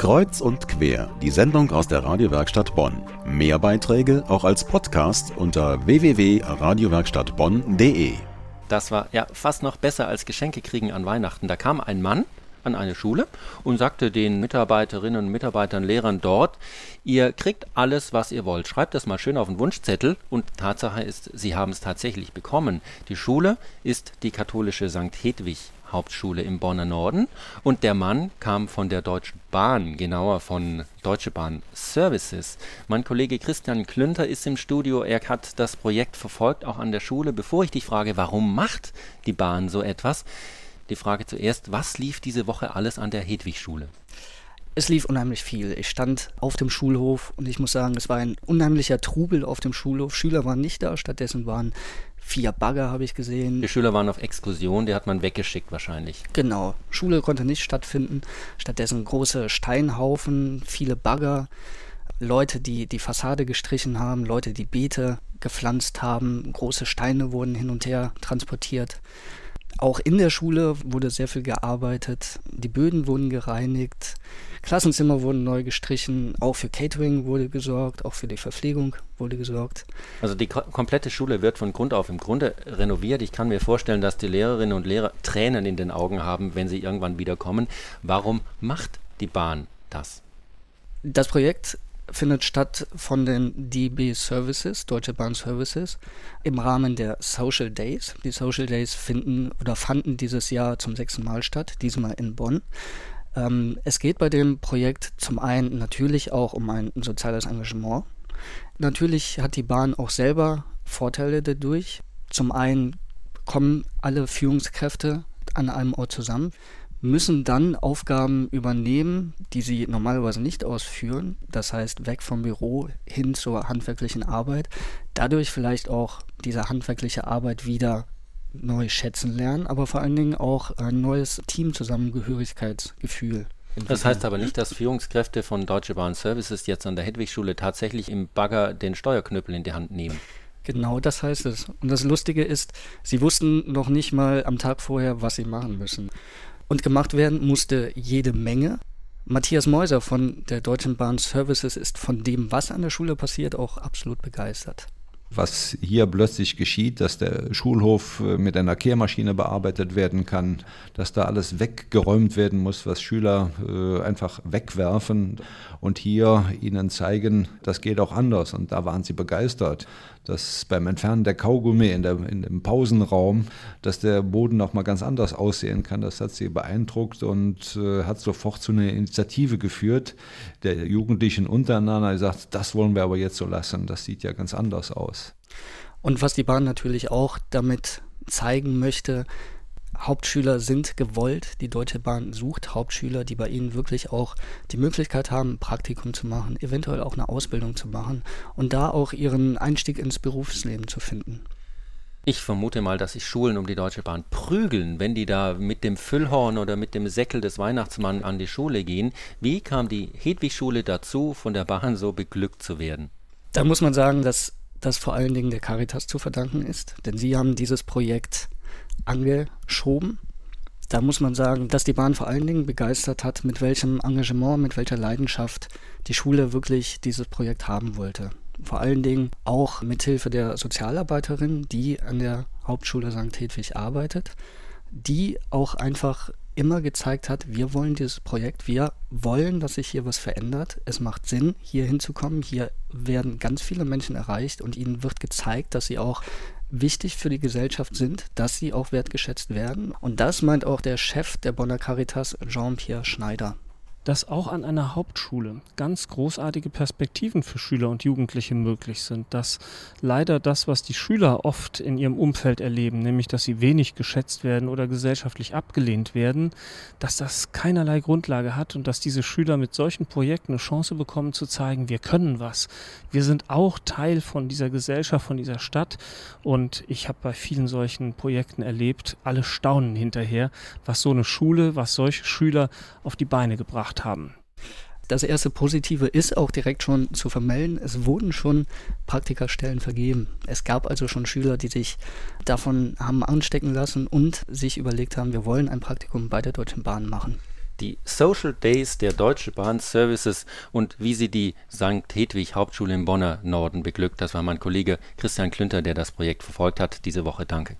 Kreuz und quer, die Sendung aus der Radiowerkstatt Bonn. Mehr Beiträge auch als Podcast unter www.radiowerkstattbonn.de. Das war ja fast noch besser als Geschenke kriegen an Weihnachten. Da kam ein Mann an eine Schule und sagte den Mitarbeiterinnen und Mitarbeitern, Lehrern dort, ihr kriegt alles, was ihr wollt. Schreibt das mal schön auf den Wunschzettel und Tatsache ist, sie haben es tatsächlich bekommen. Die Schule ist die katholische St. Hedwig Hauptschule im Bonner Norden und der Mann kam von der Deutschen Bahn, genauer von Deutsche Bahn Services. Mein Kollege Christian Klünter ist im Studio, er hat das Projekt verfolgt, auch an der Schule. Bevor ich dich frage, warum macht die Bahn so etwas, die Frage zuerst, was lief diese Woche alles an der Hedwig-Schule? Es lief unheimlich viel. Ich stand auf dem Schulhof und ich muss sagen, es war ein unheimlicher Trubel auf dem Schulhof. Schüler waren nicht da, stattdessen waren vier Bagger, habe ich gesehen. Die Schüler waren auf Exkursion, die hat man weggeschickt wahrscheinlich. Genau. Schule konnte nicht stattfinden. Stattdessen große Steinhaufen, viele Bagger, Leute, die die Fassade gestrichen haben, Leute, die Beete gepflanzt haben, große Steine wurden hin und her transportiert. Auch in der Schule wurde sehr viel gearbeitet. Die Böden wurden gereinigt. Klassenzimmer wurden neu gestrichen. Auch für Catering wurde gesorgt. Auch für die Verpflegung wurde gesorgt. Also die komplette Schule wird von Grund auf im Grunde renoviert. Ich kann mir vorstellen, dass die Lehrerinnen und Lehrer Tränen in den Augen haben, wenn sie irgendwann wiederkommen. Warum macht die Bahn das? Das Projekt findet statt von den DB Services, Deutsche Bahn Services, im Rahmen der Social Days. Die Social Days finden oder fanden dieses Jahr zum sechsten Mal statt, diesmal in Bonn. Ähm, es geht bei dem Projekt zum einen natürlich auch um ein soziales Engagement. Natürlich hat die Bahn auch selber Vorteile dadurch. Zum einen kommen alle Führungskräfte an einem Ort zusammen müssen dann Aufgaben übernehmen, die sie normalerweise nicht ausführen. Das heißt, weg vom Büro hin zur handwerklichen Arbeit. Dadurch vielleicht auch diese handwerkliche Arbeit wieder neu schätzen lernen, aber vor allen Dingen auch ein neues Teamzusammengehörigkeitsgefühl. Das heißt aber nicht, dass Führungskräfte von Deutsche Bahn Services jetzt an der Hedwig-Schule tatsächlich im Bagger den Steuerknüppel in die Hand nehmen. Genau das heißt es. Und das Lustige ist, sie wussten noch nicht mal am Tag vorher, was sie machen müssen. Und gemacht werden musste jede Menge. Matthias Meuser von der Deutschen Bahn Services ist von dem, was an der Schule passiert, auch absolut begeistert was hier plötzlich geschieht, dass der Schulhof äh, mit einer Kehrmaschine bearbeitet werden kann, dass da alles weggeräumt werden muss, was Schüler äh, einfach wegwerfen und hier ihnen zeigen, das geht auch anders. Und da waren sie begeistert, dass beim Entfernen der Kaugummi in, der, in dem Pausenraum, dass der Boden noch mal ganz anders aussehen kann. Das hat sie beeindruckt und äh, hat sofort zu einer Initiative geführt, der Jugendlichen untereinander gesagt, das wollen wir aber jetzt so lassen, das sieht ja ganz anders aus. Und was die Bahn natürlich auch damit zeigen möchte, Hauptschüler sind gewollt. Die Deutsche Bahn sucht Hauptschüler, die bei ihnen wirklich auch die Möglichkeit haben, ein Praktikum zu machen, eventuell auch eine Ausbildung zu machen und da auch ihren Einstieg ins Berufsleben zu finden. Ich vermute mal, dass sich Schulen um die Deutsche Bahn prügeln, wenn die da mit dem Füllhorn oder mit dem Säckel des Weihnachtsmanns an die Schule gehen. Wie kam die Hedwig-Schule dazu, von der Bahn so beglückt zu werden? Da muss man sagen, dass das vor allen Dingen der Caritas zu verdanken ist, denn sie haben dieses Projekt angeschoben. Da muss man sagen, dass die Bahn vor allen Dingen begeistert hat, mit welchem Engagement, mit welcher Leidenschaft die Schule wirklich dieses Projekt haben wollte. Vor allen Dingen auch mit Hilfe der Sozialarbeiterin, die an der Hauptschule St. Hedwig arbeitet, die auch einfach immer gezeigt hat, wir wollen dieses Projekt, wir wollen, dass sich hier was verändert. Es macht Sinn, hier hinzukommen. Hier werden ganz viele Menschen erreicht und ihnen wird gezeigt, dass sie auch wichtig für die Gesellschaft sind, dass sie auch wertgeschätzt werden. Und das meint auch der Chef der Bonner Caritas, Jean-Pierre Schneider dass auch an einer Hauptschule ganz großartige Perspektiven für Schüler und Jugendliche möglich sind, dass leider das, was die Schüler oft in ihrem Umfeld erleben, nämlich dass sie wenig geschätzt werden oder gesellschaftlich abgelehnt werden, dass das keinerlei Grundlage hat und dass diese Schüler mit solchen Projekten eine Chance bekommen zu zeigen, wir können was. Wir sind auch Teil von dieser Gesellschaft, von dieser Stadt und ich habe bei vielen solchen Projekten erlebt, alle staunen hinterher, was so eine Schule, was solche Schüler auf die Beine gebracht haben. Das erste Positive ist auch direkt schon zu vermelden. Es wurden schon Praktikerstellen vergeben. Es gab also schon Schüler, die sich davon haben anstecken lassen und sich überlegt haben, wir wollen ein Praktikum bei der Deutschen Bahn machen. die Social Days der Deutsche Bahn Services und wie sie die St. Hedwig Hauptschule im Bonner Norden beglückt. Das war mein Kollege Christian Klünter, der das Projekt verfolgt hat diese Woche. Danke.